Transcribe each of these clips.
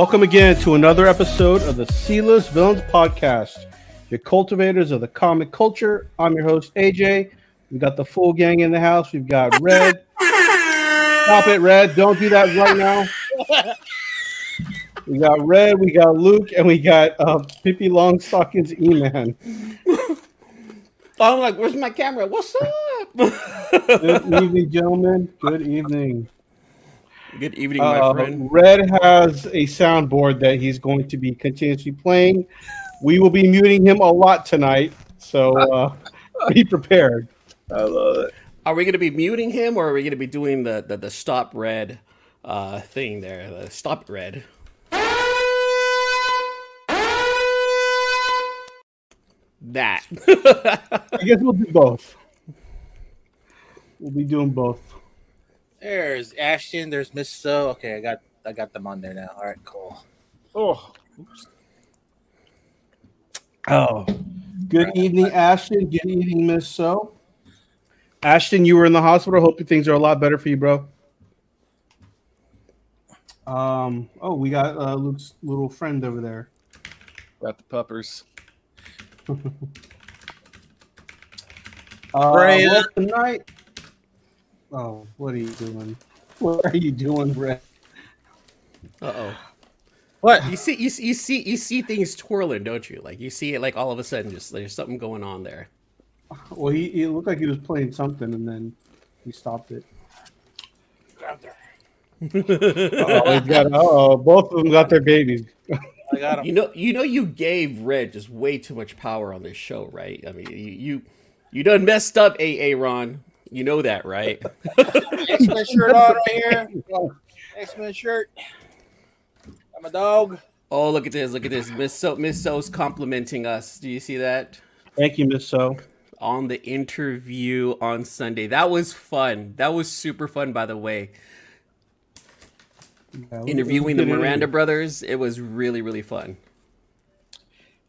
Welcome again to another episode of the Sealess Villains Podcast, your cultivators of the comic culture. I'm your host, AJ. We got the full gang in the house. We've got Red. Stop it, Red. Don't do that right now. We got Red, we got Luke, and we got uh, Pippi Longstockings E-Man. I'm like, where's my camera? What's up? Good evening, gentlemen. Good evening. Good evening, my Uh, friend. Red has a soundboard that he's going to be continuously playing. We will be muting him a lot tonight, so uh, be prepared. I love it. Are we going to be muting him, or are we going to be doing the the, the stop red uh, thing there? The stop red. That. I guess we'll do both. We'll be doing both. There's Ashton. There's Miss So. Okay, I got I got them on there now. All right, cool. Oh. Oh. Good evening, Ashton. Good evening, Miss So. Ashton, you were in the hospital. Hope things are a lot better for you, bro. Um. Oh, we got uh, Luke's little friend over there. Got the puppers. Uh, Freya. well, tonight. Oh, what are you doing? What are you doing, Red? Uh oh. What? You see, you see, you see, you see things twirling, don't you? Like you see it, like all of a sudden, just there's something going on there. Well, he, he looked like he was playing something, and then he stopped it. Oh, he's got. Oh, both of them got their babies. I got them. You know, you know, you gave Red just way too much power on this show, right? I mean, you you, you done messed up, AA Ron. You know that, right? X Men shirt on right here. X Men shirt. I'm a dog. Oh, look at this! Look at this! Miss So Miss So's complimenting us. Do you see that Thank you, Miss So. on the interview on Sunday? That was fun. That was super fun, by the way. Yeah, it was- it Interviewing was the Miranda interview. brothers, it was really really fun.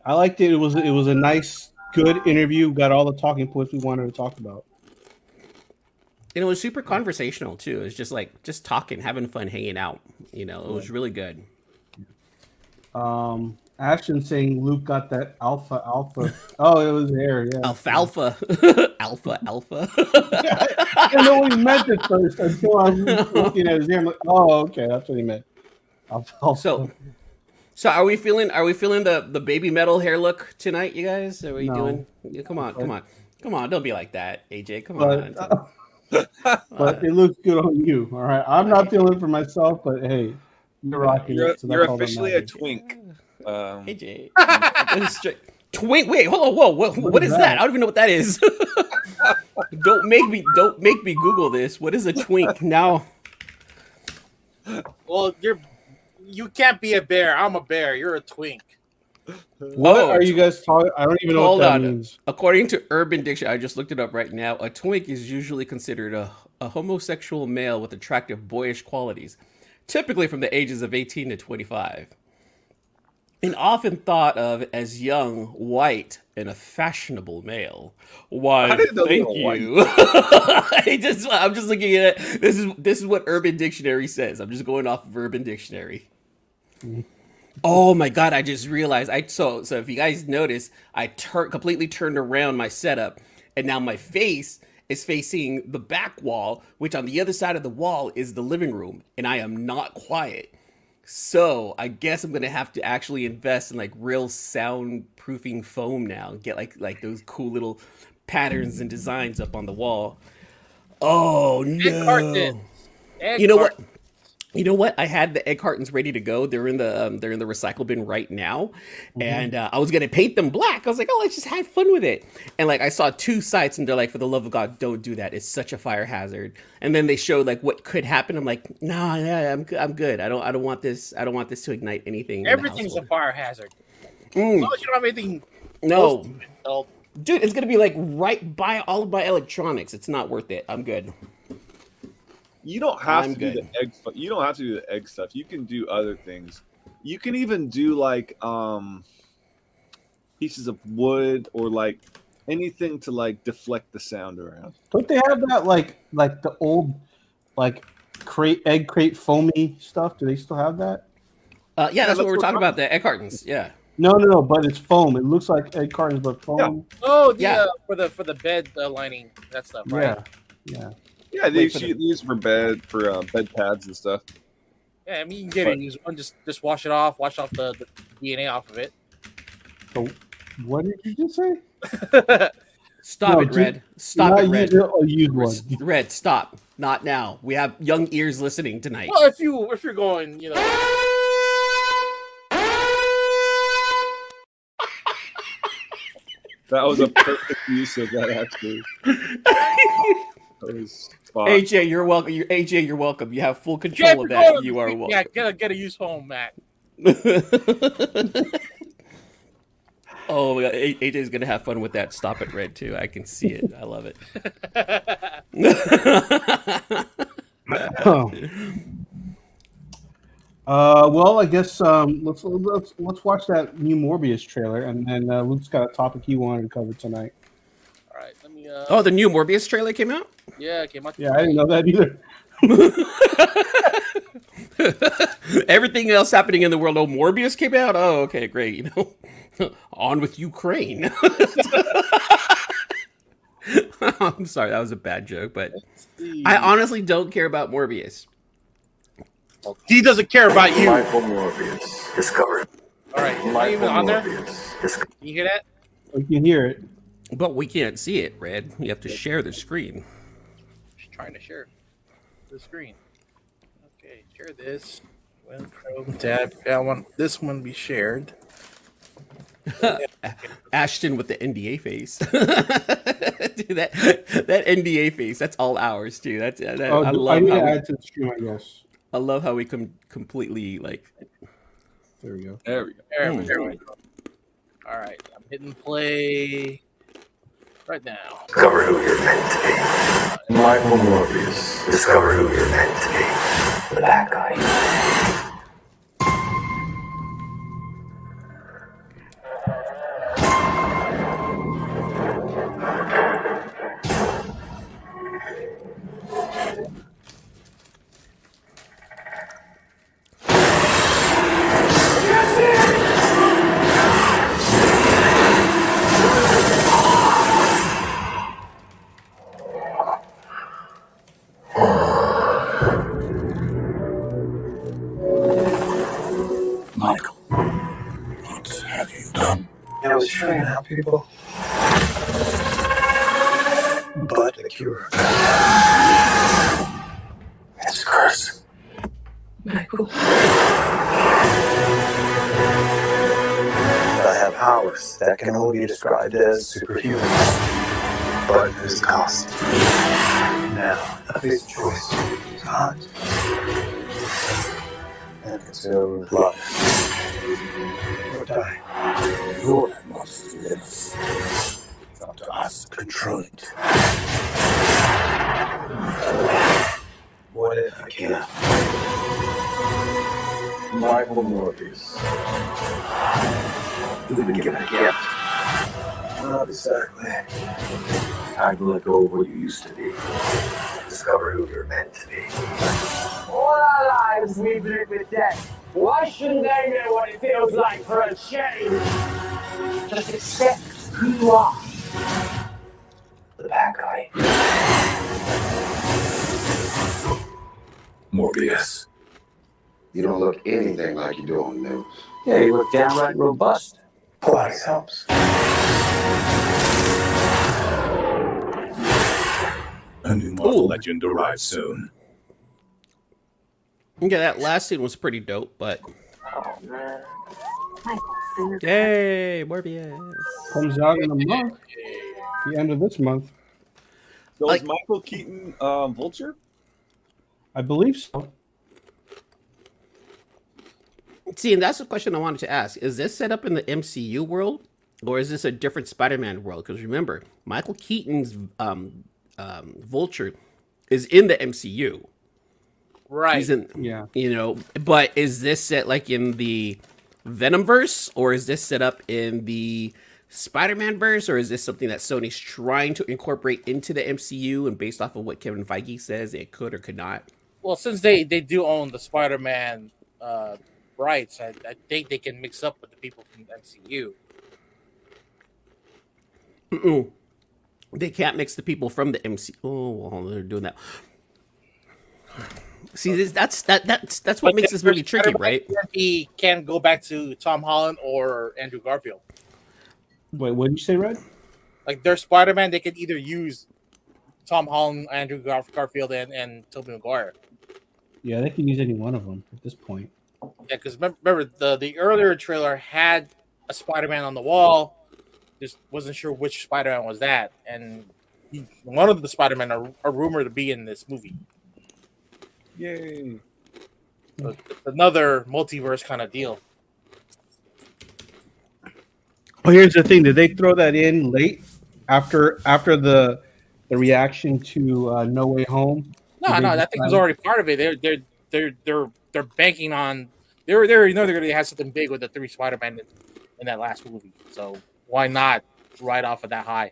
I liked it. It was it was a nice, good interview. Got all the talking points we wanted to talk about. And it was super conversational too. It was just like just talking, having fun, hanging out. You know, it was really good. Um, Ashton saying Luke got that alpha alpha. Oh, it was there. Yeah. Alfalfa, alpha, alpha. I didn't know what he meant at first until I was looking at his ear. I'm like, oh, okay, that's what he meant. Alpha. So, so are we feeling? Are we feeling the the baby metal hair look tonight, you guys? Are we No. doing? Yeah, come on, come on, come on! Don't be like that, AJ. Come but, on. but it looks good on you. All right, I'm not feeling it for myself, but hey, you're rocking You're, it. So that's you're officially a twink. Um, AJ, that is straight- twink. Wait, hold on. Whoa, what, what is is that? that? I don't even know what that is. don't make me. Don't make me Google this. What is a twink now? Well, you're you can't be a bear. I'm a bear. You're a twink. What Oh, are you guys talking? I don't even know Hold what that on. means. According to Urban Dictionary, I just looked it up right now. A twink is usually considered a, a homosexual male with attractive boyish qualities, typically from the ages of 18 to 25. And often thought of as young, white, and a fashionable male. Why? I didn't know they Thank were you. I just, I'm just looking at it. This is this is what Urban Dictionary says. I'm just going off of Urban Dictionary. Oh my god! I just realized I so so if you guys notice, I tur- completely turned around my setup, and now my face is facing the back wall, which on the other side of the wall is the living room, and I am not quiet. So I guess I'm gonna have to actually invest in like real soundproofing foam now. Get like like those cool little patterns and designs up on the wall. Oh no! you know what? You know what? I had the egg cartons ready to go. They're in the um, they're in the recycle bin right now, and uh, I was gonna paint them black. I was like, oh, let's just have fun with it. And like, I saw two sites, and they're like, for the love of God, don't do that. It's such a fire hazard. And then they showed like what could happen. I'm like, nah, yeah, I'm good. I'm good. I don't I don't want this. I don't want this to ignite anything. Everything's a fire hazard. As Mm, long as you don't have anything. no, close to it, they'll- dude, it's gonna be like right by all of my electronics. It's not worth it. I'm good. You don't have I'm to do the egg. You don't have to do the egg stuff. You can do other things. You can even do like um pieces of wood or like anything to like deflect the sound around. Don't they have that like like the old like crate egg crate foamy stuff? Do they still have that? Uh, yeah, that's Yeah, what we're that's talking what- about. The egg cartons. Yeah. No, no, no, but it's foam. It looks like egg cartons, but foam. Oh, the, Yeah. uh, for the for the bed uh, lining, that stuff, right? yeah. Yeah, Wait these for the- use for bed for uh, bed pads and stuff. Yeah, I mean you can get it. Use one, just just wash it off, wash off the, the DNA off of it. So, What did you just say? Stop No, it, Red. Stop it, Red. use a used one. Red, stop. Not now. We have young ears listening tonight. well, if you if you're going, you know, That was a perfect use of that actually. That was spot. AJ, you're welcome. You're, AJ, you're welcome. You have full control if of that. going- You are welcome. Yeah, welcome. get a get a use home, Matt. oh my god, A- AJ's gonna have fun with that. Stop it, Red too. I can see it. I love it. Oh. Uh, well, I guess um, let's let's let's watch that new Morbius trailer, and then uh, Luke's got a topic he wanted to cover tonight. All right. Uh, oh, the new Morbius trailer came out. yeah, okay, my Yeah, I didn't know that either. Everything else happening in the world. Oh, Morbius came out. Oh, okay, great. You know, on with Ukraine. I'm sorry, that was a bad joke, but I honestly don't care about Morbius. He doesn't care about you. All Michael Morbius discovered. right, am I Michael even on there? Morbius discovered. Can you hear that? I can hear it. But we can't see it, Red. You have to share the screen. Just trying to share the screen. Okay, share this. Well, Chrome tab. I want this one be shared. Ashton with the NDA face. Dude, that that NDA face, that's all ours too. That's that, Oh, I I love need to how we, add to the stream, I guess. I love how we com- completely like There we go. There we go. There, we Hmm. there we go. All right, I'm hitting play right now. Discover who you're meant to be. Michael Morbius. Discover who you're meant to be. The bad guy. People. But the cure. It's a curse. Michael. I have powers that can only be described as superhuman. But there's a cost. Now, I face a choice. It's And consume blood. Or die. Your monster lives. It's up to us to control it. What if I can? Michael Morbius. You've been given a gift. Not exactly. Time to let go of what you used to be. Discover who you're meant to be. All our lives we've lived with death. Why shouldn't they know what it feels like for a change? Just accept who you are. The bad guy. Morbius. You don't look anything like you do on the news. Yeah, you look downright robust. Pilates helps. A new Marvel Ooh. Legend arrives soon. Yeah, that last scene was pretty dope, but Oh, man. yay, Morbius. Comes out in a month, the end of this month. So Like- is Michael Keaton um, Vulture? I believe so. See, and that's the question I wanted to ask. Is this set up in the MCU world? Or is this a different Spider-Man world? Because remember, Michael Keaton's um, um, Vulture is in the MCU. Right. He's in, Yeah. you know. But is this set like in the Venomverse, or is this set up in the Spider-Man verse, or is this something that Sony's trying to incorporate into the MCU? And based off of what Kevin Feige says, it could or could not. well, since they they do own the Spider-Man uh, rights, I, I think they can mix up with the people from the MCU. Mm-mm. They can't mix the people from the MC. Oh, well, they're doing that. See, this, that's that that's that's what But makes this then movie tricky, Spider-Man right? can't can go back to Tom Holland or Andrew Garfield. Wait, what did you say, Red? Like their Spider Man, they could either use Tom Holland, Andrew Gar- Garfield, and and Tobey Maguire. Yeah, they can use any one of them at this point. Yeah, because remember, remember the the earlier trailer had a Spider Man on the wall. Just wasn't sure which Spider Man was that, and he, one of the Spider Men are, are rumored to be in this movie. Yay! So it's another multiverse kind of deal. Well, here's the thing: did they throw that in late after after the the reaction to uh, No Way Home? No, Did they no, that thing was already part of it. They're they're they're they're they're banking on they're they already know they're gonna have something big with the three Spider Man in, in that last movie. So why not right off of that high?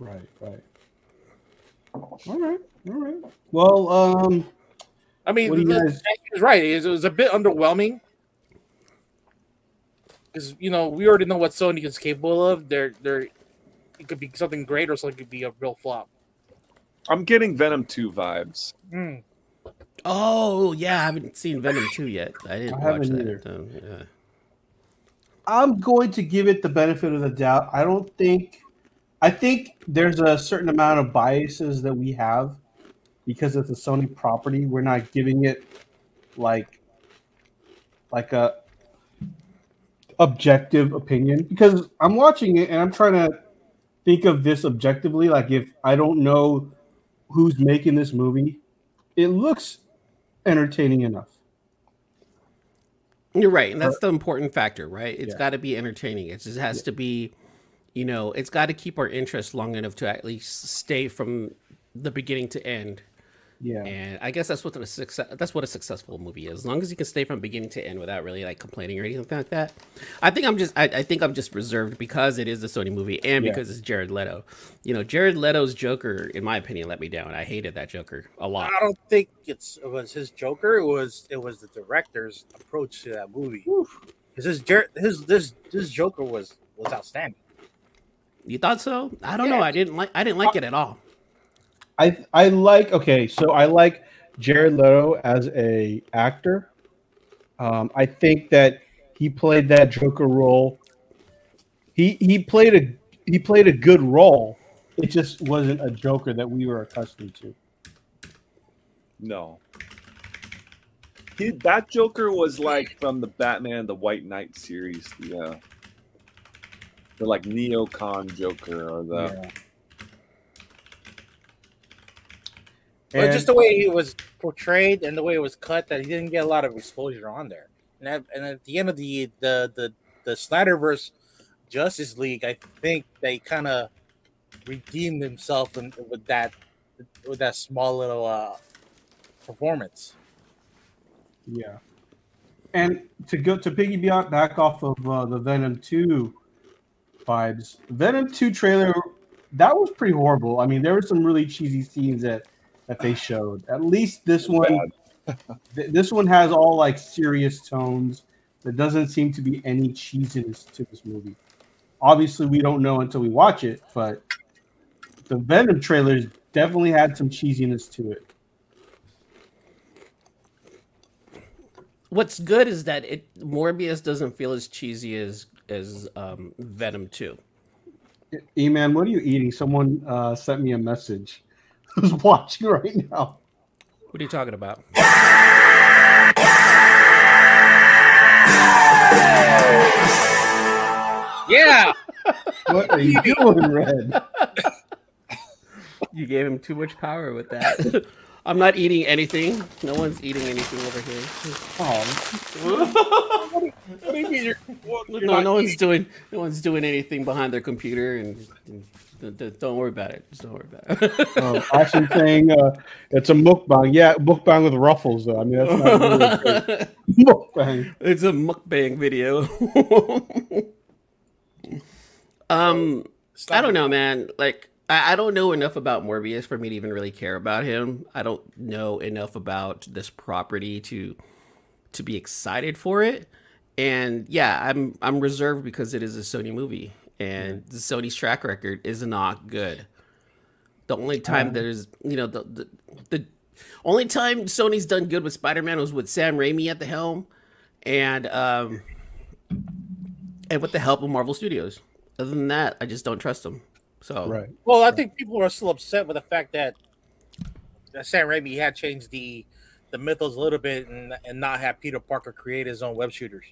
Right, right. All right, all right. Well, um, I mean, What the- guys- he was right. It was, it was a bit underwhelming because you know we already know what Sony is capable of. They're they're it could be something great or something could be a real flop. I'm getting Venom 2 vibes. Hmm. Oh yeah, I haven't seen Venom two yet. I didn't I watch haven't that. either. so, yeah. I'm going to give it the benefit of the doubt. I don't think, I think there's a certain amount of biases that we have because it's a Sony property. We're not giving it like, like a objective opinion because I'm watching it and I'm trying to think of this objectively. Like if I don't know who's making this movie, it looks entertaining enough. You're right, and that's the important factor, right? It's Yeah. got to be entertaining. It just has to be, you know, it's got to keep our interest long enough to at least stay from the beginning to end. Yeah. And I guess that's what a success. That's what a successful movie is. As long as you can stay from beginning to end without really like complaining or anything like that. I think I'm just. I, I think I'm just reserved because it is a Sony movie and Yeah. because it's Jared Leto. You know, Jared Leto's Joker, in my opinion, let me down. I hated that Joker a lot. I don't think it's it was his Joker. It was it was the director's approach to that movie. Because his Jer- his this this Joker was was outstanding. You thought so? I don't know. I didn't like. I didn't like uh, it at all. I I like okay, so I like Jared Leto as a actor. Um, I think that he played that Joker role. He he played a he played a good role. It just wasn't a Joker that we were accustomed to. No. He, that Joker was like from the Batman the White Knight series, the uh, the like neocon Joker or the Yeah. But And- just the way he was portrayed and the way it was cut, that he didn't get a lot of exposure on there. And at, and at the end of the the the the Snyderverse Justice League, I think they kind of redeemed himself in, with that with that small little uh, performance. Yeah. And to go to piggyback back off of uh, the Venom 2 vibes, Venom 2 trailer, that was pretty horrible. I mean, there were some really cheesy scenes that, that they showed. At least this one, th- this one has all like serious tones. There doesn't seem to be any cheesiness to this movie. Obviously, we don't know until we watch it, but the Venom trailers definitely had some cheesiness to it. What's good is that it Morbius doesn't feel as cheesy as as um, Venom Two. E man, what are you eating? Someone uh, sent me a message. Who's watching right now? What are you talking about? Yeah, What are you doing, Red? You gave him too much power with that. I'm not eating anything. No one's eating anything over here. Oh, what do you mean you're, what, you're no, not no one's doing. No one's doing anything behind their computer, and, and d- d- don't worry about it. Just don't worry about it. oh Austin saying uh, it's a mukbang. Yeah, mukbang with ruffles, though. I mean, that's not really mukbang. it's a mukbang video. um, I don't know, man. Like, I, I don't know enough about Morbius for me to even really care about him. I don't know enough about this property to to be excited for it. And yeah, I'm I'm reserved because it is a Sony movie, and the Sony's track record is not good. The only time there's you know the the, the only time Sony's done good with Spider-Man was with Sam Raimi at the helm, and um, and with the help of Marvel Studios. Other than that, I just don't trust them. So Right. Well, I think people are still upset with the fact that, that Sam Raimi had changed the the mythos a little bit and and not have Peter Parker create his own web shooters.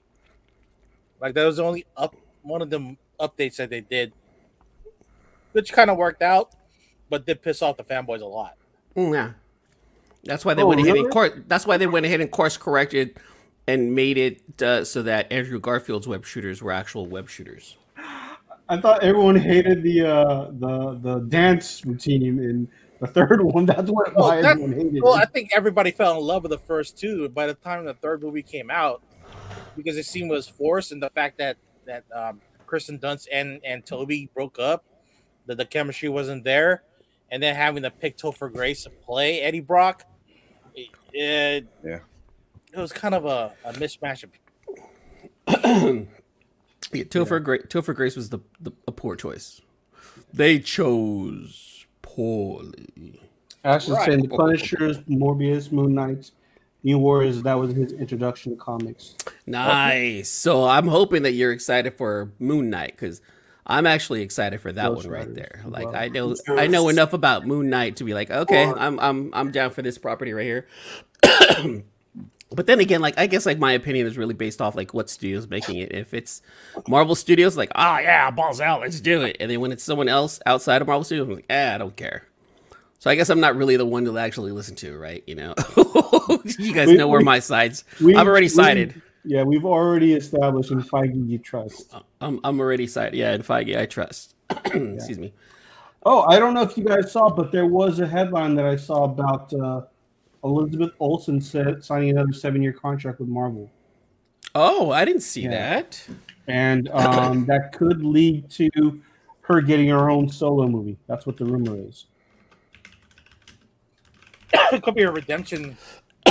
Like that was the only up one of them updates that they did, which kind of worked out, but did piss off the fanboys a lot. Mm, Yeah. That's why they Oh, went ahead and really? course. That's why they went ahead and course corrected and made it uh, so that Andrew Garfield's web shooters were actual web shooters. I thought everyone hated the uh, the the dance routine in the third one. That's what Well, why that- everyone hated Well. I think everybody fell in love with the first two. By the time the third movie came out, because it seemed was forced, and the fact that that um, Kirsten Dunst and and Tobey broke up, that the chemistry wasn't there, and then having to pick Topher Grace to play Eddie Brock, it, it, Yeah. it was kind of a, a mismatch. Of, Yeah, Topher, Gra- Topher Grace was the, the a poor choice. They chose poorly. Ash is Right. saying the Punishers, Morbius, Moon Knight, New Warriors. That was his introduction to comics. Nice. So I'm hoping that you're excited for Moon Knight because I'm actually excited for that Ghost one right there. Like well. I know I know enough about Moon Knight to be like, okay, I'm I'm I'm down for this property right here. but then again, like I guess like my opinion is really based off like what studio's making it. If it's Marvel Studios, like, oh yeah, balls out, let's do it. And then when it's someone else outside of Marvel Studios, I'm like, eh, I don't care. So I guess I'm not really the one to actually listen to, right? You know, you guys We- know where we- my sides. We- I've already sided. Yeah, we've already established in Feige you trust. I'm I'm already sided. Yeah, in Feige, I trust. Excuse me. Oh, I don't know if you guys saw, but there was a headline that I saw about uh, Elizabeth Olsen said, signing another seven-year contract with Marvel, Oh, I didn't see Yeah. that. and um, that could lead to her getting her own solo movie. That's what the rumor is. It could be a redemption.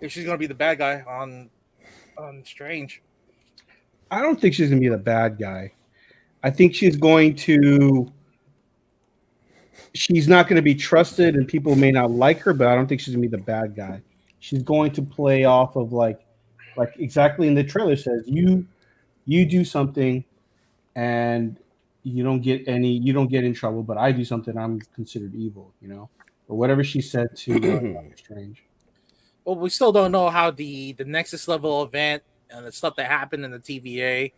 if she's gonna be the bad guy on on Strange. I don't think she's gonna be the bad guy. I think she's going to. She's not going to be trusted, and people may not like her, but I don't think she's gonna be the bad guy. She's going to play off of like, like exactly in the trailer says you, you do something, and you don't get any, you don't get in trouble, but I do something, I'm considered evil, you know, or whatever she said to uh, Strange. Well, we still don't know how the the Nexus level event and the stuff that happened in the TVA,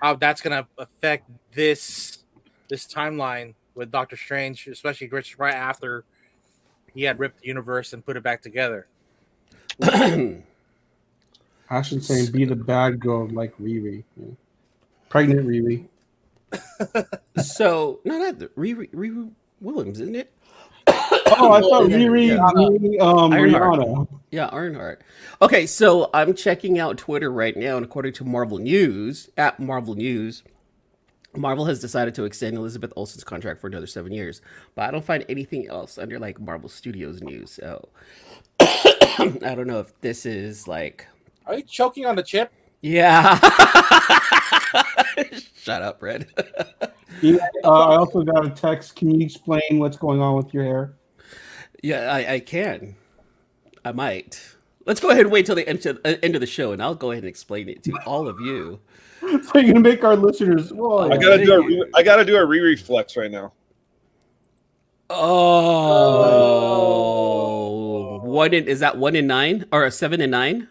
how that's gonna affect this this timeline with Doctor Strange, especially Rich right after he had ripped the universe and put it back together. Ashton's saying be the bad girl like Riri, yeah. pregnant Riri. so no, not the, Riri, Riri Williams, isn't it? Oh, I thought Yeah, Riri, yeah. Riri um, Ironheart. Rihanna. Yeah, Ironheart. Okay, so I'm checking out Twitter right now, and according to Marvel News, at Marvel News, Marvel has decided to extend Elizabeth Olsen's contract for another seven years. But I don't find anything else under like Marvel Studios news. So I don't know if this is like, Are you choking on the chip? yeah. Shut up, Red. Yeah, uh, I also got a text. Can you explain what's going on with your hair? Yeah, I, I can. I might. Let's go ahead and wait till the end, to, uh, end of the show, and I'll go ahead and explain it to all of you. So you're gonna make our listeners. Whoa, I gotta do a re- I gotta do a re reflex right now. Oh, one in is that one in nine or a seven and nine?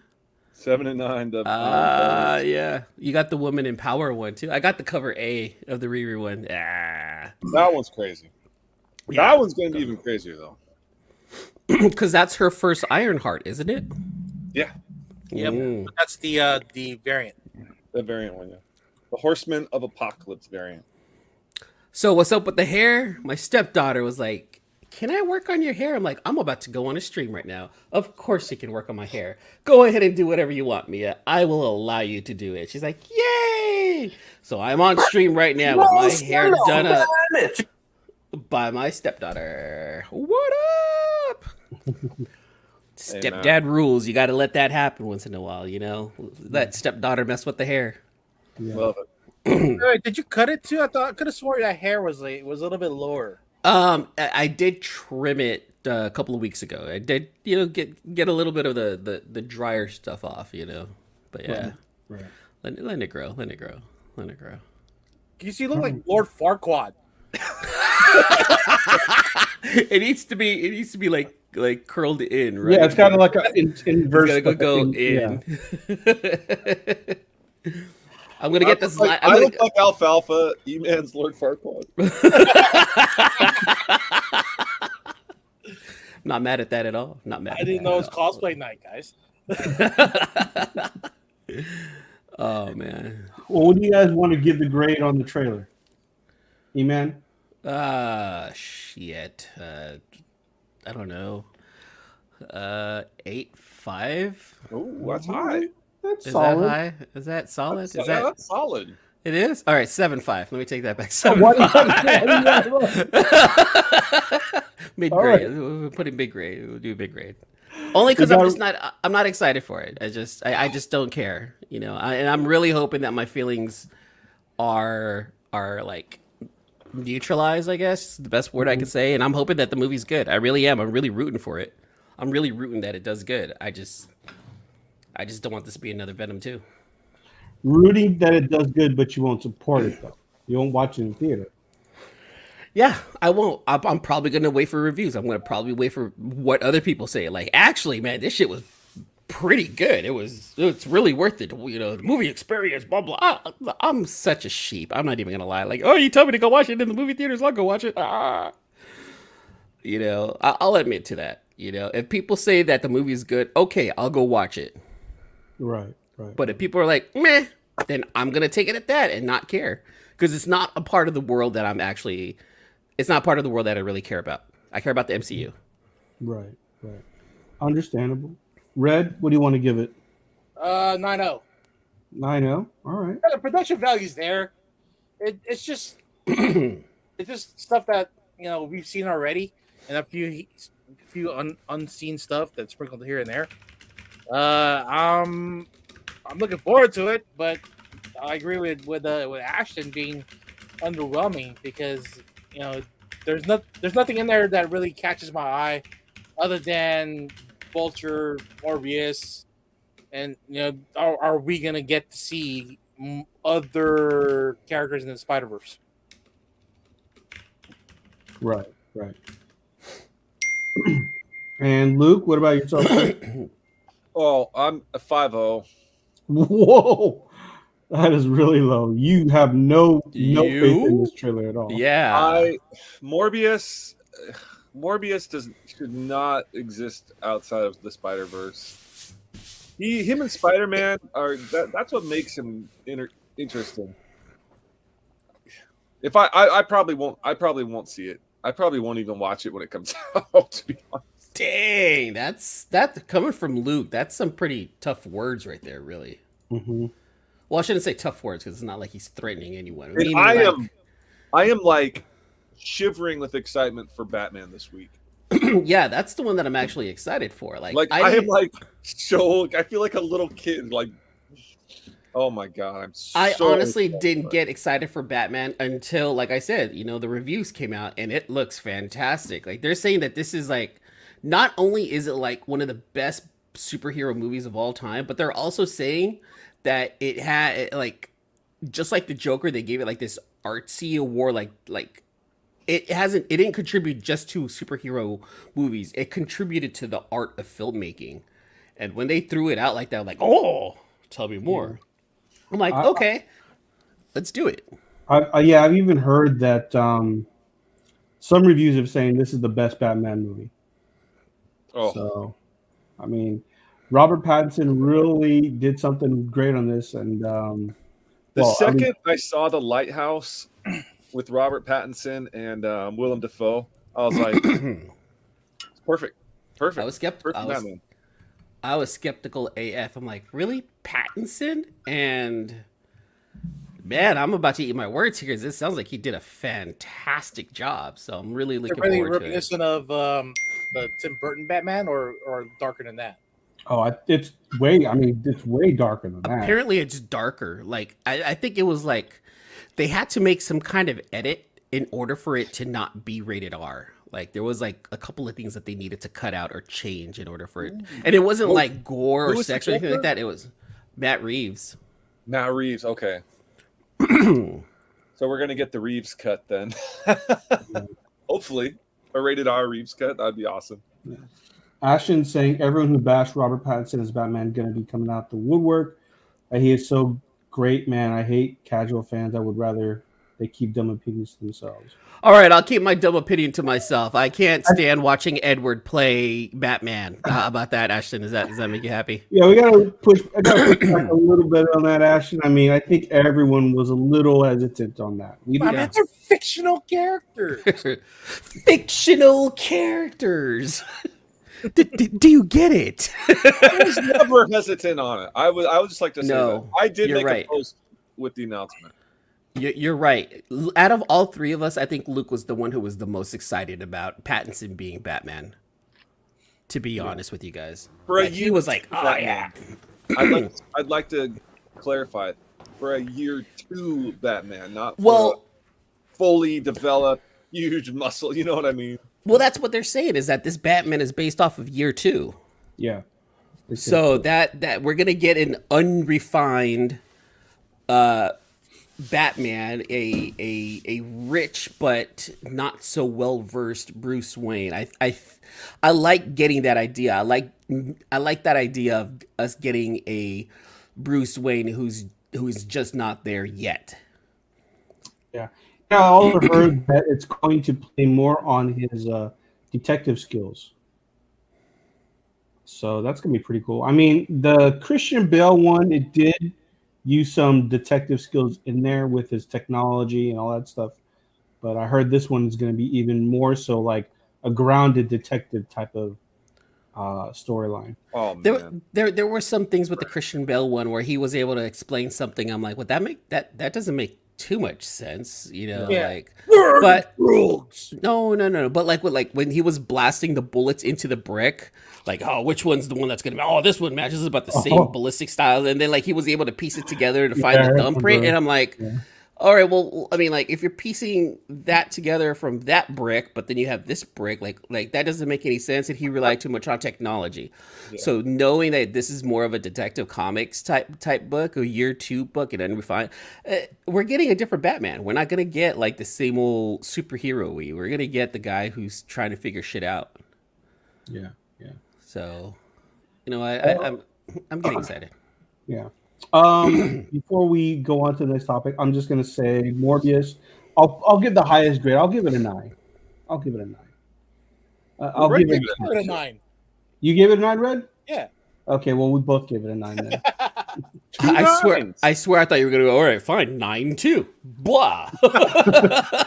Seven and nine. The, Ah, yeah. You got the woman in power one too. I got the cover A of the Riri one. Ah, that one's crazy. That one's gonna be even crazier though. because that's her first Ironheart, isn't it? Yeah, Yep. Mm. That's the uh the variant. the variant one. Yeah, the Horseman of Apocalypse variant. So what's up with the hair? My stepdaughter was like, "Can I work on your hair?" I'm like, "I'm about to go on a stream right now. Of course you can work on my hair. Go ahead and do whatever you want, Mia. I will allow you to do it." She's like, "Yay!" So I'm on stream right now with my hair done up by my stepdaughter. What up? Stepdad rules. You got to let that happen once in a while. You know, let stepdaughter mess with the hair. Yeah. Love it. Wait, did you cut it too? I thought I could have sworn that hair was like was a little bit lower. Um, I, I did trim it uh, a couple of weeks ago. I did, you know, get get a little bit of the the, the drier stuff off. You know, but yeah, Right. let, it- let it grow. Let it grow. Let it grow. You see, you look like Lord Farquaad. it needs to be. It needs to be like like curled in, right? Yeah, it's kind of like an in, inverse. It's gotta go, go a- in. I'm gonna get I this. look Li- like, I'm I gonna, look like Alfalfa. E-Man's Lord Farquaad. Not mad at that at all. Not mad. I didn't that know it was cosplay night, guys. oh man. Well, what do you guys want to give the grade on the trailer? E-Man? Ah, shit. Uh, I don't know. Uh, eight five. Oh, that's high. That's Is solid. that high? Is that solid? That's, Is yeah, that that's solid. it is? All right, seven five. Let me take that back. Oh, Seven what- five. mid grade. right. We'll put in big grade. We'll do big grade. Only because I'm just not. I'm not excited for it. I just. I, I just don't care. You know. I, and I'm really hoping that my feelings are are like neutralized. I guess the best word I Mm-hmm. can say. And I'm hoping that the movie's good. I really am. I'm really rooting for it. I'm really rooting that it does good. I just. I just don't want this to be another Venom 2. Rooting that it does good, but you won't support it though. You won't watch it in theater. Yeah, I won't. I'm, I'm probably gonna wait for reviews. I'm gonna probably wait for what other people say. Like, actually, man, this shit was pretty good. It was. It's really worth it. You know, the movie experience. Blah blah. I, I'm such a sheep. I'm not even gonna lie. Like, oh, you told me to go watch it in the movie theaters. I'll go watch it. Ah. You know, I, I'll admit to that. You know, if people say that the movie is good, okay, I'll go watch it. Right, right. But if people are like, meh, then I'm gonna take it at that and not care because it's not a part of the world that I'm actually. It's not part of the world that I really care about. I care about the MCU. right, right. Understandable. Red, what do you want to give it? Uh, nine zero. Nine oh. All right. The production value's there. It, it's just it's just stuff that you know we've seen already, and a few a few un, unseen stuff that's sprinkled here and there. Uh, um, I'm looking forward to it, but I agree with with uh, with Ashton being underwhelming because you know there's not there's nothing in there that really catches my eye, other than Vulture, Morbius, and you know are, are we gonna get to see other characters in the Spider Verse? Right, right. and Luke, what about yourself? Oh, I'm a five zero. Whoa, that is really low. You have no no faith in this trailer at all. Yeah. I Morbius. Morbius does should not exist outside of the Spider Verse. He, him, and Spider Man are that, that's what makes him inter- interesting. If I, I, I probably won't, I probably won't see it. I probably won't even watch it when it comes out. To be honest, Dang, that's that coming from Luke. That's some pretty tough words right there, really. hmm Well, I shouldn't say tough words because it's not like he's threatening anyone. And Meaning, I like- am, I am like shivering with excitement for Batman this week. yeah, that's the one that I'm actually excited for. Like, Like I, am like so. I feel like a little kid. Like, oh my god, I'm. So I honestly didn't get excited for Batman until, like I said, you know, the reviews came out and it looks fantastic. Like they're saying that this is like, not only is it like one of the best superhero movies of all time, but they're also saying that it had like, just like the Joker, they gave it like this artsy award, like like. It hasn't. It didn't contribute just to superhero movies. It contributed to the art of filmmaking. And when they threw it out like that, I'm like, oh, tell me more. I'm like, I- okay, let's do it. I, I, yeah, I've even heard that um, some reviews have saying this is the best Batman movie. Oh, So, I mean, Robert Pattinson really did something great on this, and um, the well, I second mean- I, saw the Lighthouse with Robert Pattinson and um, Willem Dafoe, I was like, it's perfect, perfect. I was skeptical. I was, Batman. I was skeptical AF. I'm like, really, Pattinson? And man, I'm about to eat my words here because it sounds like he did a fantastic job. So I'm really looking really forward to it. reminiscent of um, the Tim Burton Batman, or or darker than that? Oh, it's way. I mean, it's way darker than that. Apparently, it's darker. Like I, I think it was like they had to make some kind of edit in order for it to not be rated R. Like there was like a couple of things that they needed to cut out or change in order for it, and it wasn't Who- like gore or sex or anything like that. It was Matt Reeves. Matt Reeves. Okay, so we're gonna get the Reeves cut then. Hopefully, a rated R Reeves cut. That'd be awesome. Ashton saying everyone who bashed Robert Pattinson as Batman going to be coming out the woodwork. Uh, he is so great, man. I hate casual fans. I would rather they keep dumb opinions to themselves. All right, I'll keep my dumb opinion to myself. I can't stand watching Edward play Batman. Uh, how about that, Ashton? Does that does that make you happy? Yeah, we got to push. I got to push back a little bit on that, Ashton. I mean, I think everyone was a little hesitant on that. We I mean, didn't. they're fictional characters. Fictional characters. Do, do- do you get it? I was never hesitant on it. I was. I would just like to say No, that I did make right. a post with the announcement. You- You're right. Out of all three of us, I think Luke was the one who was the most excited about Pattinson being Batman. To be honest with you guys, For a Like, he was like, "Oh Batman. yeah." I'd like. I'd like to clarify for a year two Batman, not Well, fully developed huge muscle. You know what I mean? Well, that's what they're saying is that this Batman is based off of year two. Yeah. So that that we're gonna get an unrefined uh Batman, a a a rich but not so well versed Bruce Wayne. I I I like getting that idea. I like I like that idea of us getting a Bruce Wayne who's who's just not there yet. Yeah. Yeah, I also heard that it's going to play more on his uh, detective skills. So that's gonna be pretty cool. I mean, the Christian Bale one, it did use some detective skills in there with his technology and all that stuff. But I heard this one is gonna be even more so like a grounded detective type of uh, storyline. Oh There, man, there, there were some things with the Christian Bale one where he was able to explain something. I'm like, well, that make that that doesn't make too much sense, you know? Yeah. Like, but no, no, no, no. But like, what, like when he was blasting the bullets into the brick, like, oh, which one's the one that's gonna? be Oh, this one matches about the same Oh. ballistic style, and then like he was able to piece it together to find Yeah, I the thumbprint, and I'm like. Yeah. All right, well, I mean, like if you're piecing that together from that brick, but then you have this brick, like like that doesn't make any sense. And he relied too much on technology. So knowing that this is more of a detective comics type type book, a year two book, and unrefined, uh, we're getting a different Batman. We're not gonna get like the same old superhero. We we're gonna get the guy who's trying to figure shit out. Yeah, yeah, So, you know, I, I I'm I'm getting excited. yeah. Um, before we go on to the next topic, I'm just gonna say Morbius. I'll I'll give the highest grade. I'll give it a nine. I'll give it a nine. Uh, I'll Red give it. gave Give it a nine. You gave it a nine, Red? Yeah. Okay, well we both gave it a nine then. I swear. I swear, I thought you were gonna go. All right, fine, nine two, blah.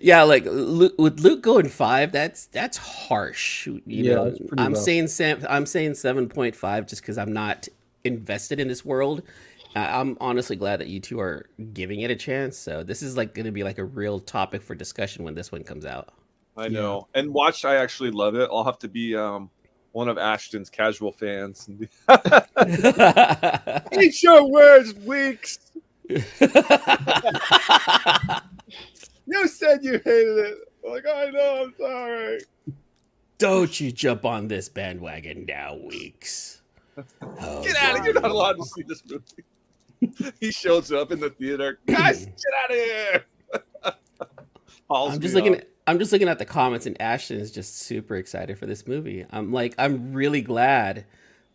yeah, like Luke, with Luke going five, that's that's harsh. You Yeah, know, I'm rough. saying seven, I'm saying seven point five just because I'm not invested in this world. I- I'm honestly glad that you two are giving it a chance. So this is like going to be like a real topic for discussion when this one comes out. I know. And watch, I actually love it. I'll have to be um one of Ashton's casual fans. and Eat your words, weeks. You said you hated it. Like I know, I'm sorry. Don't you jump on this bandwagon now, Weeks. Oh, Get out of here! You're not allowed to see this movie. he shows up in the theater. Guys, get out of here! I'm just looking at I'm just looking at the comments and Ashton is just super excited for this movie. I'm like I'm really glad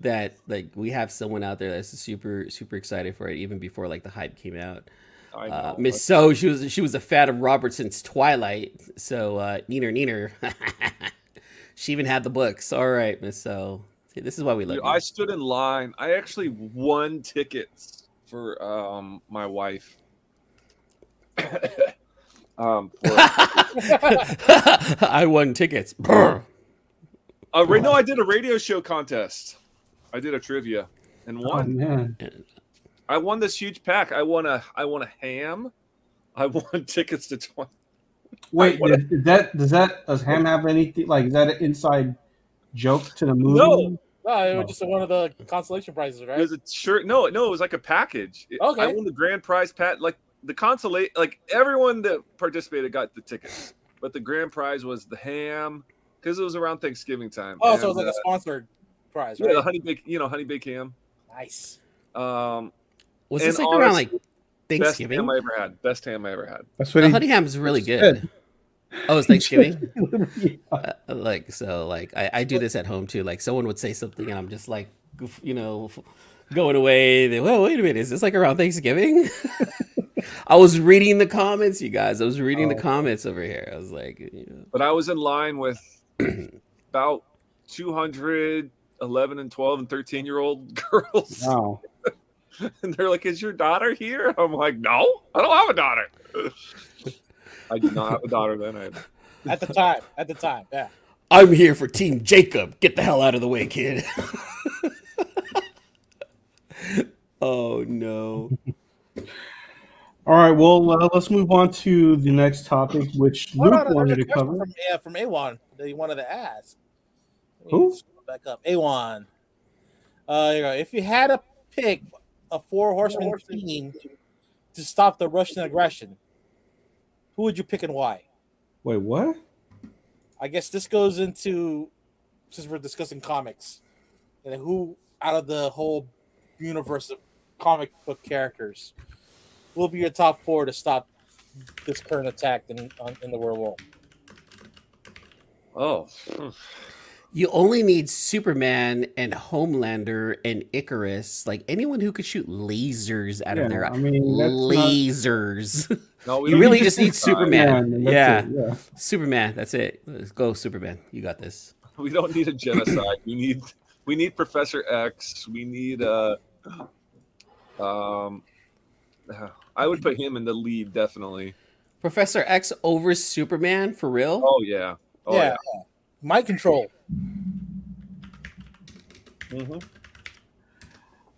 that like we have someone out there that's super super excited for it even before like the hype came out. Uh. Miss So she was she was a fan of Robertson's Twilight, so uh, neener neener. she even had the books. All right, Miss So. See, this is why we love Dude. I stood in line. I actually won tickets for um my wife. um, for, I won tickets. Uh, right, no, I did a radio show contest. I did a trivia and oh won. man. I won this huge pack. I won a I won a ham. I won tickets to twenty. Wait, What- is, is that does that does Ham have anything like is that an inside joke to the movie? No. No, it was just one of the consolation prizes, right? It right? was a shirt. No, no, it was like a package. Okay. I won the grand prize pat like the consolate like everyone that participated got the tickets. But the grand prize was the ham because it was around Thanksgiving time. Oh, so it was And, like a sponsored prize, uh, yeah, the honey bake, you know, honey baked ham. Nice. Um, Was this like around like honestly, best Thanksgiving? ham I ever had. Best ham I ever had. That's what The he honey ham is really said. good. Oh, it's Thanksgiving. Yeah. uh, like so, like I, I do this at home too. Like someone would say something, and I'm just like, you know, going away. They, well, wait a minute, is this like around Thanksgiving? I was reading the comments, you guys. I was reading the Oh. comments over here. I was like, you know, But I was in line with about 211 and 12 and 13 year old girls. Wow. And they're like, Is your daughter here? I'm like, No, I don't have a daughter. I did not have a daughter then. I At the time, at the time, yeah. I'm here for Team Jacob. Get the hell out of the way, kid. oh no. All right. Well, uh, let's move on to the next topic, which Hold Luke on, there's wanted to cover. From, yeah, from A1 that he wanted to ask. Who? Back up. A1. Uh, you go. If you had to pick a four horseman team to stop the Russian aggression, who would you pick and why? Wait, what? I guess this goes into since we're discussing comics, and who out of the whole universe of comic book characters will be your top four to stop this current attack in on, in the world war? Oh, hmm. You only need Superman and Homelander and Ikaris, like anyone who could shoot lasers out Yeah, of their I mean, that's not- lasers. no, we You really just need Superman. and that's Yeah. it, yeah. Superman, that's it. Let's go, Superman. You got this. We don't need a genocide. we need we need Professor X. We need uh um I would put him in the lead definitely. Professor X over Superman for real? Oh yeah. Oh yeah. yeah. Mind control. Mhm.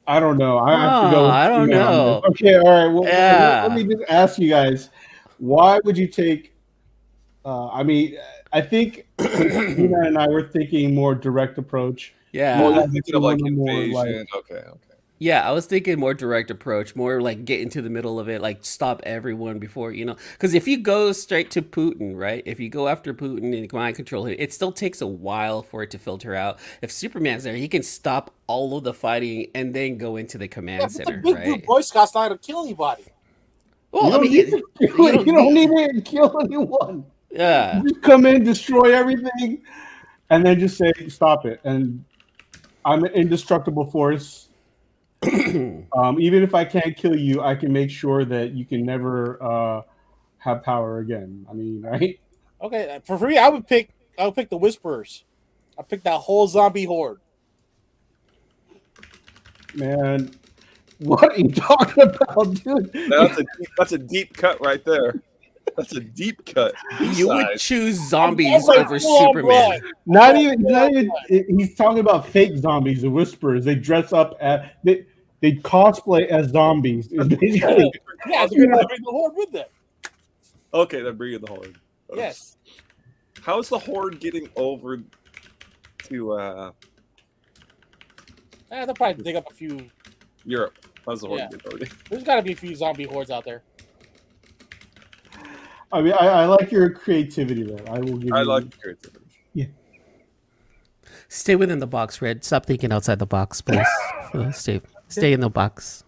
I don't know. I have to go. Oh, I don't Steven on know. Okay, all right. Well, Yeah. let, let me just ask you guys: Why would you take? Uh, I mean, I think Tina and I were thinking more direct approach. Yeah. Well, Yeah. thinking of like One more, invasion. like- okay, okay. Yeah, I was thinking more direct approach, more like get into the middle of it, like stop everyone before, you know. Because if you go straight to Putin, right? If you go after Putin and mind control him, it still takes a while for it to filter out. If Superman's there, he can stop all of the fighting and then go into the command Yeah, but the center, big right? group Boy Scouts not to kill anybody. Well, you I don't, mean, need, he- to, you you don't don't, need- need to kill anyone. yeah. You just come in, destroy everything, and then just say, "Stop it!" And I'm an indestructible force. um, even if I can't kill you, I can make sure that you can never uh, have power again. I mean, right? Okay, for free, I would pick. I would pick the Whisperers. I pick that whole zombie horde. Man, what are you talking about, dude? That's a that's a deep cut right there. That's a deep cut. You would choose zombies like over full-on Superman. blood. Not even, not even. He's talking about fake zombies, the whisperers. They dress up as they they cosplay as zombies. It's Yeah, they're gonna bring the horde with them. Okay, they're bringing the horde. Yes. How's the horde getting over to uh Eh, they'll probably dig up a few. Europe? How's the horde Yeah. getting over? There's got to be a few zombie hordes out there. I mean, I, I like your creativity there. I will give I you. like creativity. Stay within the box, Red. Stop thinking outside the box, please. Uh, stay, stay in the box.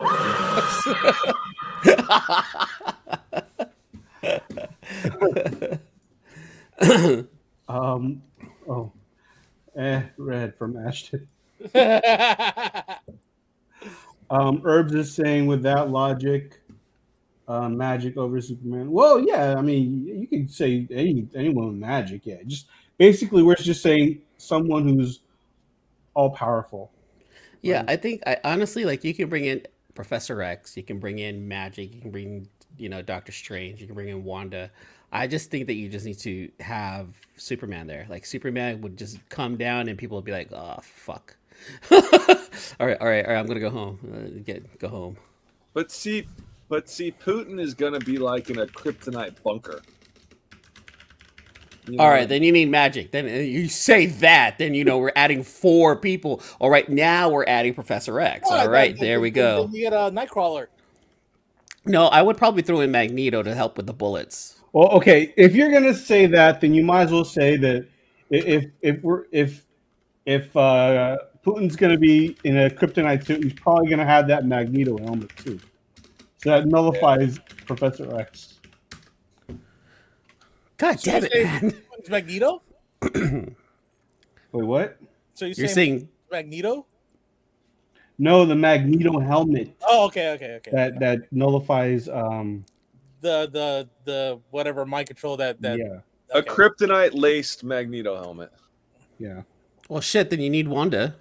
Um, oh, eh, red from Ashton. Um, Herbs is saying with that logic, uh, magic over Superman. Well, yeah, I mean, you can say any anyone with magic. Yeah, just basically, we're just saying someone who's all powerful. Yeah, I think I honestly like you can bring in Professor X, you can bring in Magic, you can bring you know Doctor Strange, you can bring in Wanda. I just think that you just need to have Superman there. Like Superman would just come down and people would be like, "Oh fuck." all right, all right, all right. I'm gonna go home. Uh, get go home. But see, but see, Putin is gonna be like in a kryptonite bunker. You All know, right, then you need magic. Then uh, you say that, then you know we're adding four people. All right, now we're adding Professor X. Well, All then- right, then- there we go. then You get a Nightcrawler. No, I would probably throw in Magneto to help with the bullets. Well, okay, if you're gonna say that, then you might as well say that if if we're if if uh, Putin's gonna be in a kryptonite suit, he's probably gonna have that Magneto helmet too. So that nullifies Professor X. God So damn it, man! It's Magneto. Wait, what? So you're, You're saying, saying Magneto? No, the Magneto helmet Oh, okay, okay, okay. that that nullifies. Um, the the the whatever mind control that that. yeah, a okay. kryptonite laced Magneto helmet. yeah. well, shit. Then you need Wanda.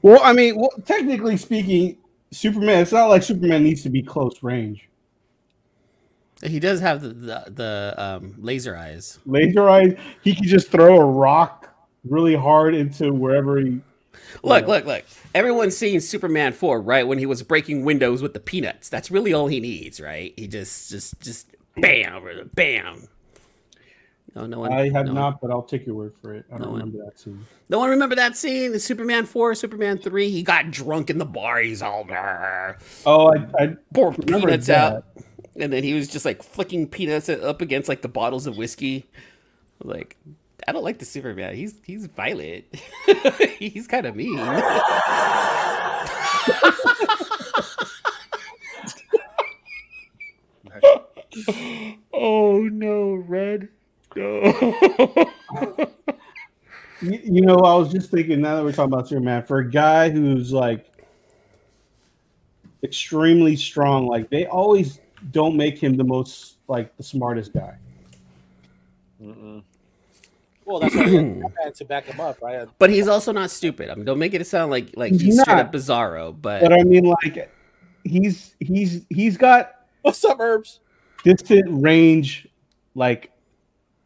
Well, I mean, well, technically speaking, Superman. It's not like Superman needs to be close range. He does have the the, the um, laser eyes. Laser eyes. he can just throw a rock really hard into wherever he. Look, look, look. Everyone's seen Superman 4, right? When he was breaking windows with the peanuts. That's really all he needs, right? He just, just, just bam, bam. No, no one. I have no one- not, but I'll take your word for it. I don't No one- remember that scene. No one remember that scene? Superman 4, Superman 3. He got drunk in the bar. He's all there. Oh, I, I remember peanuts that. out. And then he was just like flicking peanuts up against like the bottles of whiskey. Like, I don't like the Superman. He's he's violent. he's kind of mean. oh no, Red. No. You, you know, I was just thinking now that we're talking about Superman, for a guy who's like extremely strong, like they always don't make him the most like the smartest guy. Well, that's why you had to back him up, right? but he's also not stupid. I mean, don't make it sound like like He's he's straight not. up bizarro. But, But I mean, like he's he's he's got What's up, Herbs? distant range like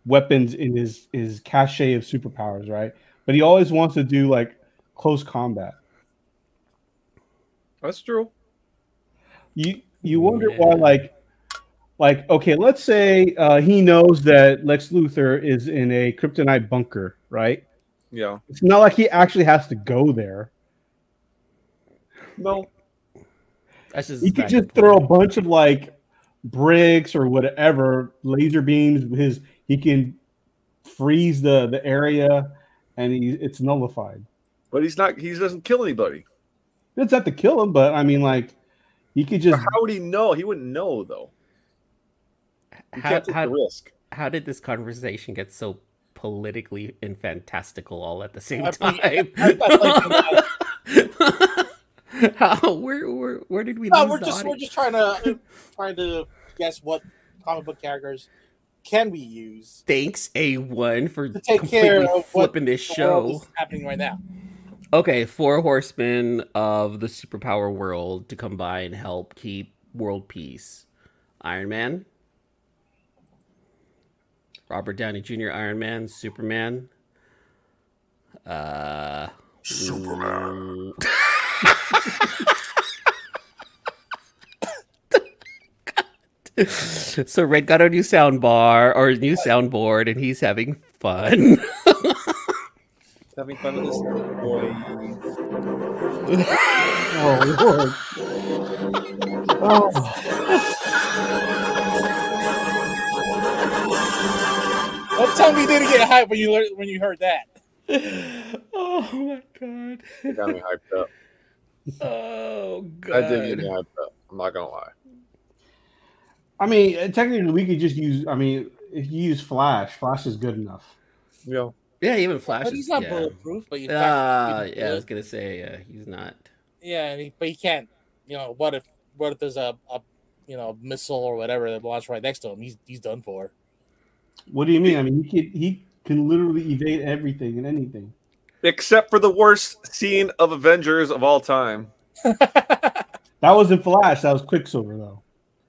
weapons in his his cachet of superpowers, right? But he always wants to do like close combat. That's true. You you wonder why like like okay, let's say uh, he knows that Lex Luthor is in a kryptonite bunker, right? Yeah. It's not like he actually has to go there. No. that's just He could just and throw a bunch of like bricks or whatever laser beams. His he can freeze the the area, and he, it's nullified. But he's not. He doesn't kill anybody. He doesn't to kill him, but I mean, like he could just. How would he know? He wouldn't know though. You How- can't take how- the risk. How did this conversation get so politically and fantastical all at the same I time? think- I- How where where where did we No, lose we're the just we're just trying to trying to guess what comic book characters can we use Thanks A1 for to take completely care of what flipping this the world show. is happening right now. Okay, four horsemen of the superpower world to come by and help keep world peace. Iron Man, Robert Downey Jr. Iron Man, Superman. Uh Superman. so Red got a new sound bar or a new soundboard and he's having fun. Having fun with this boy. Oh Lord! Oh, Don't tell me you didn't get hyped when you lear- when you heard that. oh my god. It got me hyped up. Oh god. That did get me hyped up. I'm not gonna lie. I mean, uh, technically, we could just use. I mean, if you use Flash, Flash is good enough. Yeah. Yeah, even Flash. But he's not yeah. bulletproof. But you Ah, yeah, I was gonna say uh, he's not. yeah, and he, but he can't. You know, what if what if there's a, a you know missile or whatever that launched right next to him? He's he's done for. What do you mean? I mean, he can he can literally evade everything and anything. Except for the worst scene of Avengers of all time. That wasn't Flash. That was Quicksilver, though.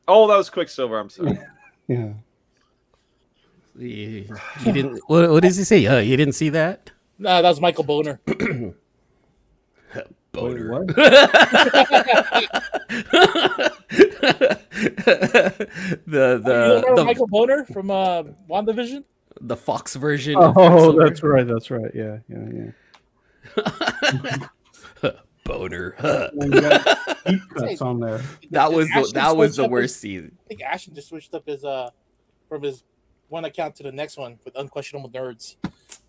Oh, that was Quicksilver. I'm sorry. Yeah. You, you didn't. What, what does he say? Uh, you didn't see that? No, that was Michael Boner. Wait, what? the you the the, Michael Boner from uh, WandaVision? the Fox version. Oh, Quicksilver. that's right. That's right. Yeah, yeah, yeah. Boner. And you got deep cuts on there. that was the, that was the up his- worst season. I think Ashton just switched up his uh from his one account to the next one with unquestionable nerds.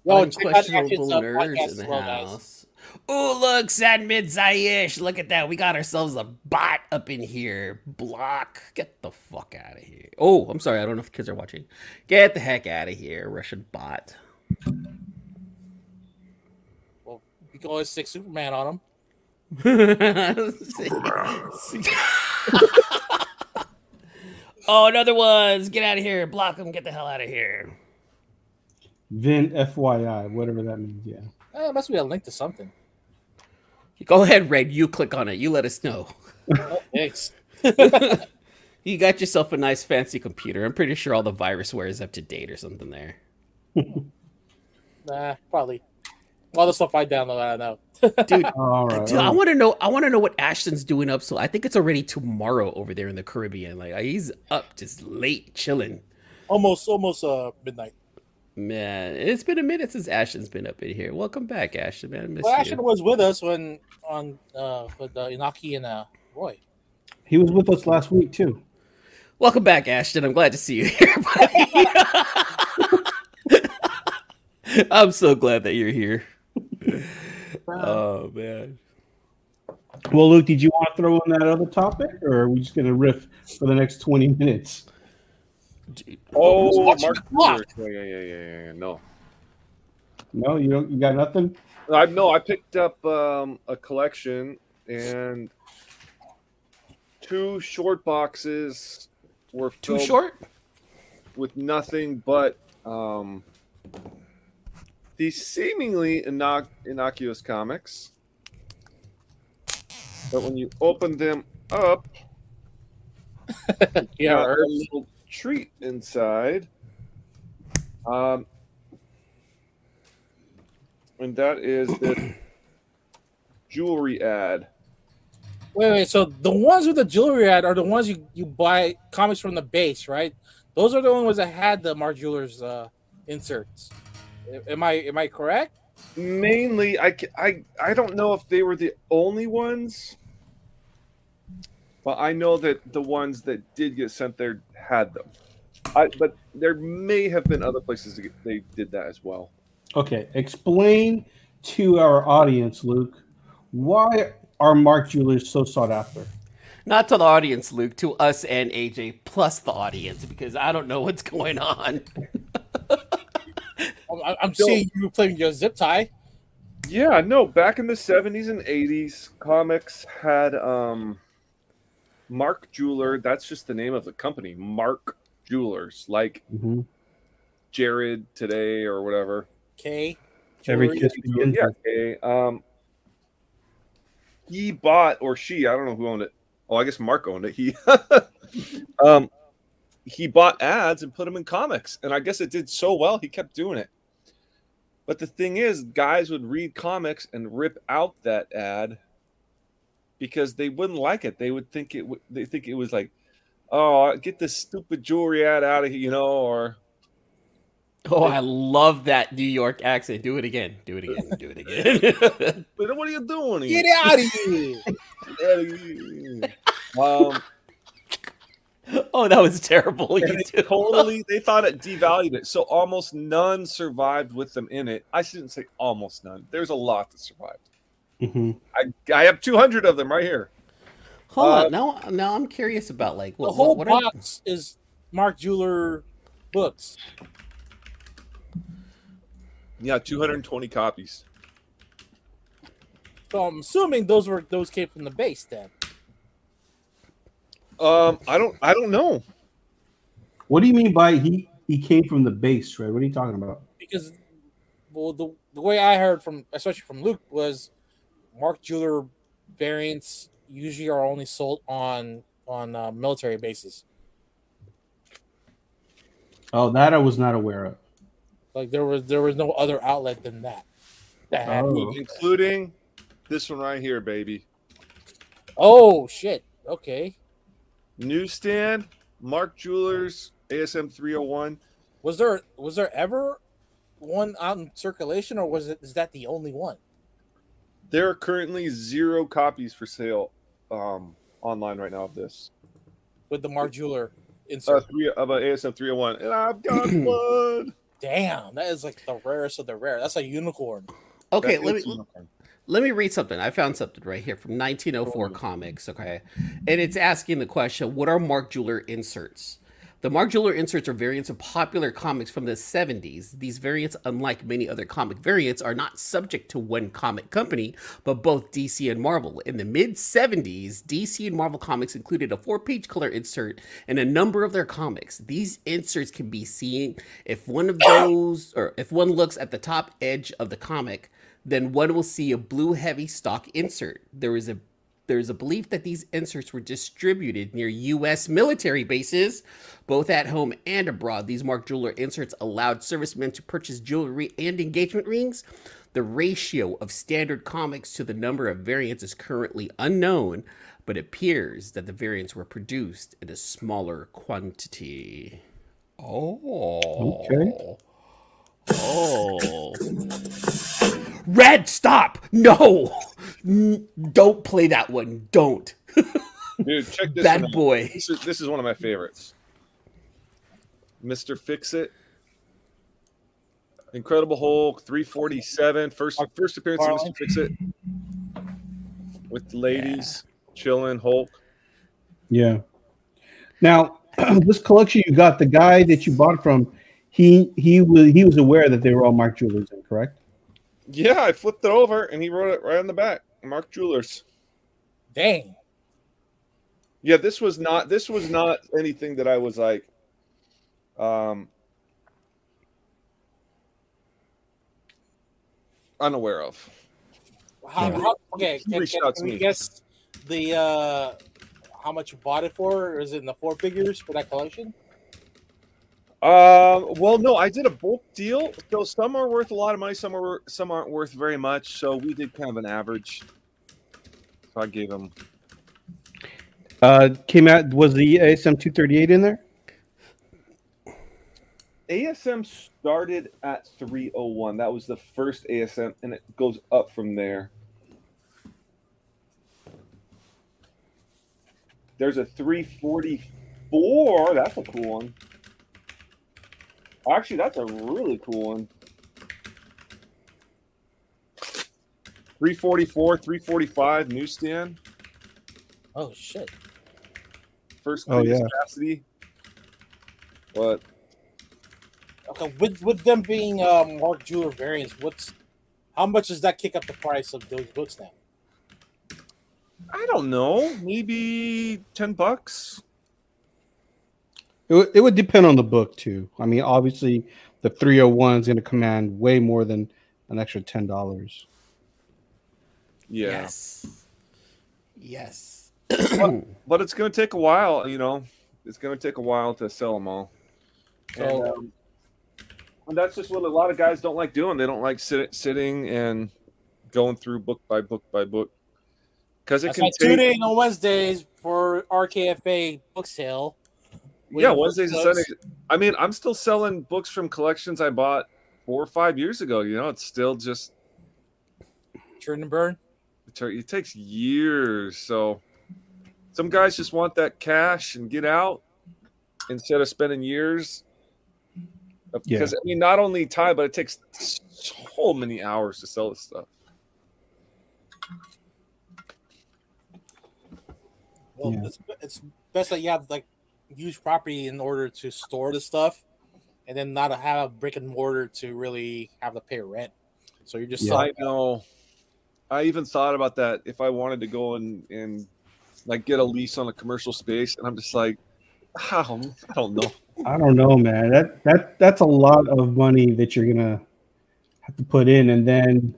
Yo, check out Ashton's, Unquestionable uh, nerds in the well, house. Oh, look, Sad Mid Zayish. Look at that. We got ourselves a bot up in here. Block. Get the fuck out of here. Oh, I'm sorry. I don't know if kids are watching. Get the heck out of here, Russian bot. Well, you can always stick Superman on him. oh, another ones. Get out of here. Block them. Get the hell out of here. Vin FYI, whatever that means. Yeah. Eh, it must be a link to something. Go ahead, Red. You click on it. You let us know. Oh, thanks. You got yourself a nice fancy computer. I'm pretty sure all the virusware is up to date or something there. Nah, probably. All the stuff I download, I don't know. Dude, All right. Dude, I want to know. I want to know what Ashton's doing up. So I think it's already tomorrow over there in the Caribbean. Like he's up just late, chilling. almost, almost uh midnight. Man, it's been a minute since Ashton's been up in here. Welcome back, Ashton. Man, I miss Well, you. Ashton was with us when on uh with uh, Inaki and uh Roy. He was with us last week too. Welcome back, Ashton. I'm glad to see you here, buddy. I'm so glad that you're here. Oh man. Well, Luke, did you want to throw in that other topic, or are we just going to riff for the next twenty minutes? Oh, Mark the clock? Brewer. Yeah, yeah, yeah, yeah, yeah. No, No, you don't. You got nothing. I no. I picked up um, a collection and two short boxes were Too short? with nothing but um, these seemingly innoc- innocuous comics. But when you open them up, Yeah, a little treat inside. Um, and that is the jewelry ad. Wait, wait. So the ones with the jewelry ad are the ones you, you buy comics from the base, right? Those are the only ones that had the Mark Jewelers uh, inserts. Am I am I correct? Mainly, I, I, I don't know if they were the only ones, but I know that the ones that did get sent there had them. I, but there may have been other places that they did that as well. Okay, explain to our audience, Luke, why are Mark Jewelers so sought after? Not to the audience, Luke, to us and AJ plus the audience, because I don't know what's going on. I'm, I'm seeing you playing your zip tie. Yeah, no, back in the 70s and 80s, comics had um Mark Jeweler, that's just the name of the company, Mark Jewelers, like Mhm. Jared today or whatever. Okay. Every kiss begins. Yeah, with- okay. Um he bought or she, I don't know who owned it. Oh, I guess Mark owned it. He um he bought ads and put them in comics, and I guess it did so well he kept doing it. But the thing is, guys would read comics and rip out that ad because they wouldn't like it. They would think it. They think it was like, "Oh, get this stupid jewelry ad out of here," you know, or Oh, I love that New York accent. Do it again. Do it again. Do it again. "What what are you doing?" Get here? out of here! um, oh, that was terrible. You they totally they thought it devalued it, so almost none survived with them in it. I shouldn't say almost none. There's a lot that survived. Mhm. I I have 200 of them right here. Hold Uh, on. Now, now I'm curious about like The whole what, what are, box is Mark Jeweler books. Yeah, 220 copies. So I'm assuming those were those came from the base then. Um, I don't I don't know. What do you mean by he he came from the base, right? What are you talking about? because well the, the way I heard from especially from Luke was Mark Jeweler variants usually are only sold on on uh, military bases. Oh, that I was not aware of. Like there was there was no other outlet than that. that Oh. Including this one right here, baby. oh shit. Okay. Newsstand, Mark Jewelers, ASM 301. Was there was there ever one out in circulation, or was it is that the only one? There are currently zero copies for sale um, online right now of this. with the Mark Jeweler Uh, insert. three of a ASM 301, and I've got one. Damn, that is like the rarest of the rare. That's a unicorn. Okay, That let me unicorn. Let me read something. I found something right here from 1904 comics. Okay, and it's asking the question: What are Mark Jeweler inserts? The Mark Jeweler inserts are variants of popular comics from the 70s. These variants, unlike many other comic variants, are not subject to one comic company, but both DC and Marvel. In the mid 70s, DC and Marvel comics included a four page color insert in a number of their comics. These inserts can be seen if one of those, or if one looks at the top edge of the comic, then one will see a blue heavy stock insert. There is a there's a belief that these inserts were distributed near U.S. military bases, both at home and abroad. These Mark Jeweler inserts allowed servicemen to purchase jewelry and engagement rings. The ratio of standard comics to the number of variants is currently unknown, but it appears that the variants were produced in a smaller quantity. Oh. Okay. Oh. Red, stop! No! Don't play that one. Don't. Dude, check this Bad one out. boy. This is, this is one of my favorites. Mr. Fix It. Incredible Hulk, 347. First first appearance of Mr. Fix It. With the ladies, chilling, Hulk. Yeah. Now, this collection you got, the guy that you bought from, he he was he was aware that they were all Mark Jewelers, in, correct? Yeah, I flipped it over and he wrote it right on the back. Mark Jewelers. Dang. Yeah, this was not this was not anything that I was like um unaware of. How, Yeah. how, okay, He can, can, can we guess the uh how much you bought it for? Is it in the four figures for that collection? Um, well, no, I did a bulk deal. So some are worth a lot of money, some are some aren't worth very much. So we did kind of an average. So I gave him. Uh, came out was the ASM two thirty eight in there? ASM started at 301. That was the first ASM, and it goes up from there. There's a 344. That's a cool one. Actually, that's a really cool one. 344, 345 newsstand. Oh shit. First Oh, previous yeah. Kasady. But Okay, with with them being uh, Mark Jeweler variants, what's how much does that kick up the price of those books now? I don't know. Maybe 10 bucks. It, would- it would depend on the book too. I mean, obviously, the three hundred one is going to command way more than an extra ten dollars. Yeah. Yes. Yes. but it's going to take a while. You know, it's going to take a while to sell them all. So And, um, and that's just what a lot of guys don't like doing. They don't like sit, sitting and going through book by book by book because it that's can why tune take. in on Wednesdays for RKFA book sale. With Yeah, book Wednesdays and. Sundays. I mean, I'm still selling books from collections I bought four or five years ago. You know, it's still just Churn and burn. it takes years. So some guys just want that cash and get out instead of spending years. Of- Yeah. Because I mean, not only time, but it takes so many hours to sell this stuff. Well, Yeah. it's, it's best that you have like huge property in order to store the stuff, and then not have a brick and mortar to really have to pay rent. So you're just Yeah. selling. I know. I even thought about that if I wanted to go and and like get a lease on a commercial space, and I'm just like, oh, I don't know. I don't know, man. That that that's a lot of money that you're gonna have to put in, and then,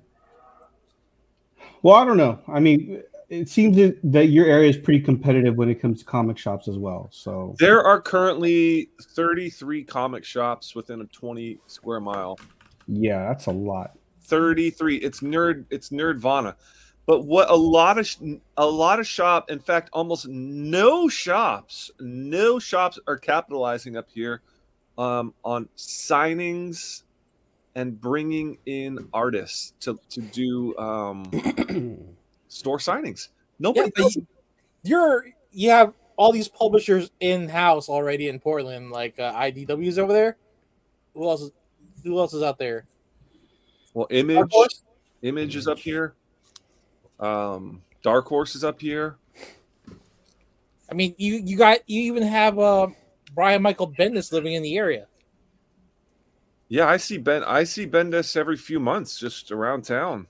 well, I don't know. I mean, it seems that- your area is pretty competitive when it comes to comic shops as well. So There are currently 33 comic shops within a 20 square mile. yeah, that's a lot. 33. It's nerd. It's Nerdvana. But what a lot of a lot of shop, in fact, almost no shops, no shops are capitalizing up here um, on signings and bringing in artists to to do um, store signings. Nobody Yeah, but does you- You're you have all these publishers in house already in Portland, like uh, IDW's over there. Who else? Is, who else is out there? Well, image image is up here. Um, Dark Horse is up here. I mean, you you got you even have uh, Brian Michael Bendis living in the area. Yeah, I see Ben. I see Bendis every few months just around town.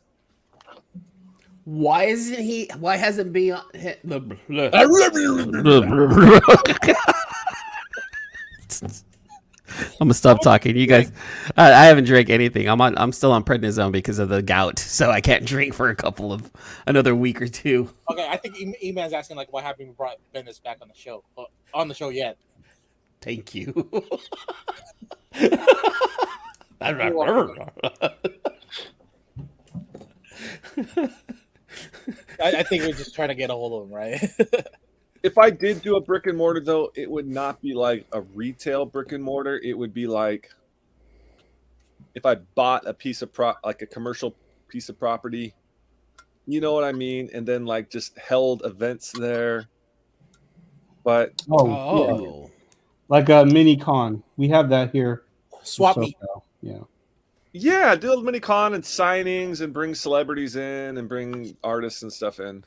Why isn't he? Why hasn't been? I'm gonna stop talking. You guys, I, I haven't drank anything. I'm on. I'm still on prednisone because of the gout, so I can't drink for a couple of another week or two. Okay, I think E- E-Man's asking like, what happened? We brought Bendis back on the show, uh, on the show yet? Thank you. I, I think we're just trying to get a hold of them, right? If I did do a brick and mortar, though, it would not be like a retail brick and mortar. It would be like if I bought a piece of pro, like a commercial piece of property. You know what I mean? And then like just held events there. But Oh, oh. yeah. oh, like a mini con. We have that here. Swap meet. Yeah. Yeah, do a mini con and signings and bring celebrities in and bring artists and stuff in.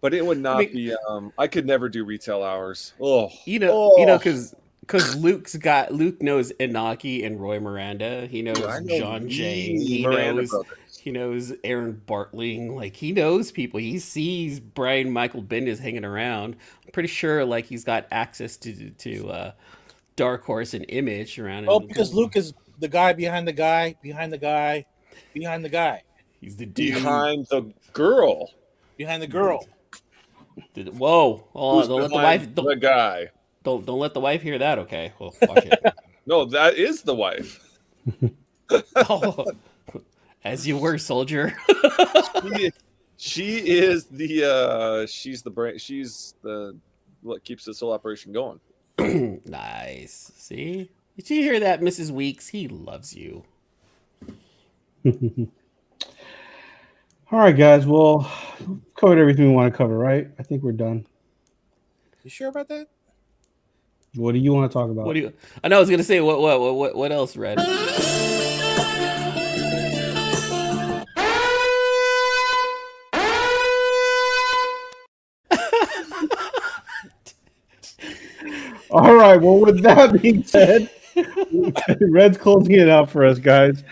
But it would not mean- be. Um, I could never do retail hours. Oh, you know, you know, Oh. because because Luke's got Luke knows Inaki and Roy Miranda. He knows know John Jay. He Miranda knows brothers. he knows Aaron Bartling. Like he knows people. He sees Brian Michael Bendis hanging around. I'm pretty sure like he's got access to to uh, Dark Horse and Image around. Oh, because Luke is the guy behind the guy, behind the guy, behind the guy, he's the dude. behind the girl. behind the girl. The- Whoa! Hold Who's don't let the wife the don't, guy. don't don't let the wife hear that. Okay, well, watch it. No, that is the wife. oh, as you were, soldier. she, she is the uh she's the brain she's the what keeps this whole operation going nice. See? Did you hear that, Mrs. Weeks? He loves you. All right, guys. Well, covered everything we want to cover, right? I think we're done. You sure about that? What do you want to talk about? What do you? I know I was gonna say what what what what, what else, Red? All right. Well, with that being said, Red's closing it out for us, guys.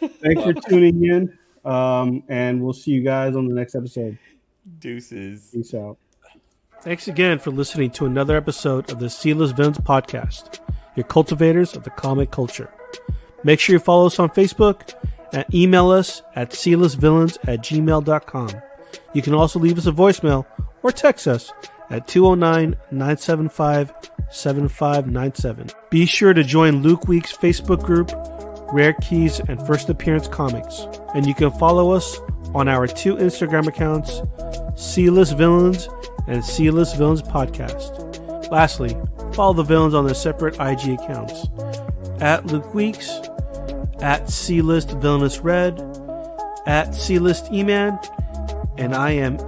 Thanks for tuning in. Um, and we'll see you guys on the next episode. Deuces. Peace out. Thanks again for listening to another episode of the C-List Villains podcast, your cultivators of the comic culture. Make sure you follow us on Facebook and email us at sealessvillains at gmail.com. You can also leave us a voicemail or text us at 209 975 7597. Be sure to join Luke Week's Facebook group, Rare Keys and First Appearance Comics. And you can follow us on our two Instagram accounts, C-List Villains and C-List Villains Podcast. Lastly, follow the villains on their separate IG accounts at Luke Weeks, at C-List Villainous Red, at C-List E-Man, and I am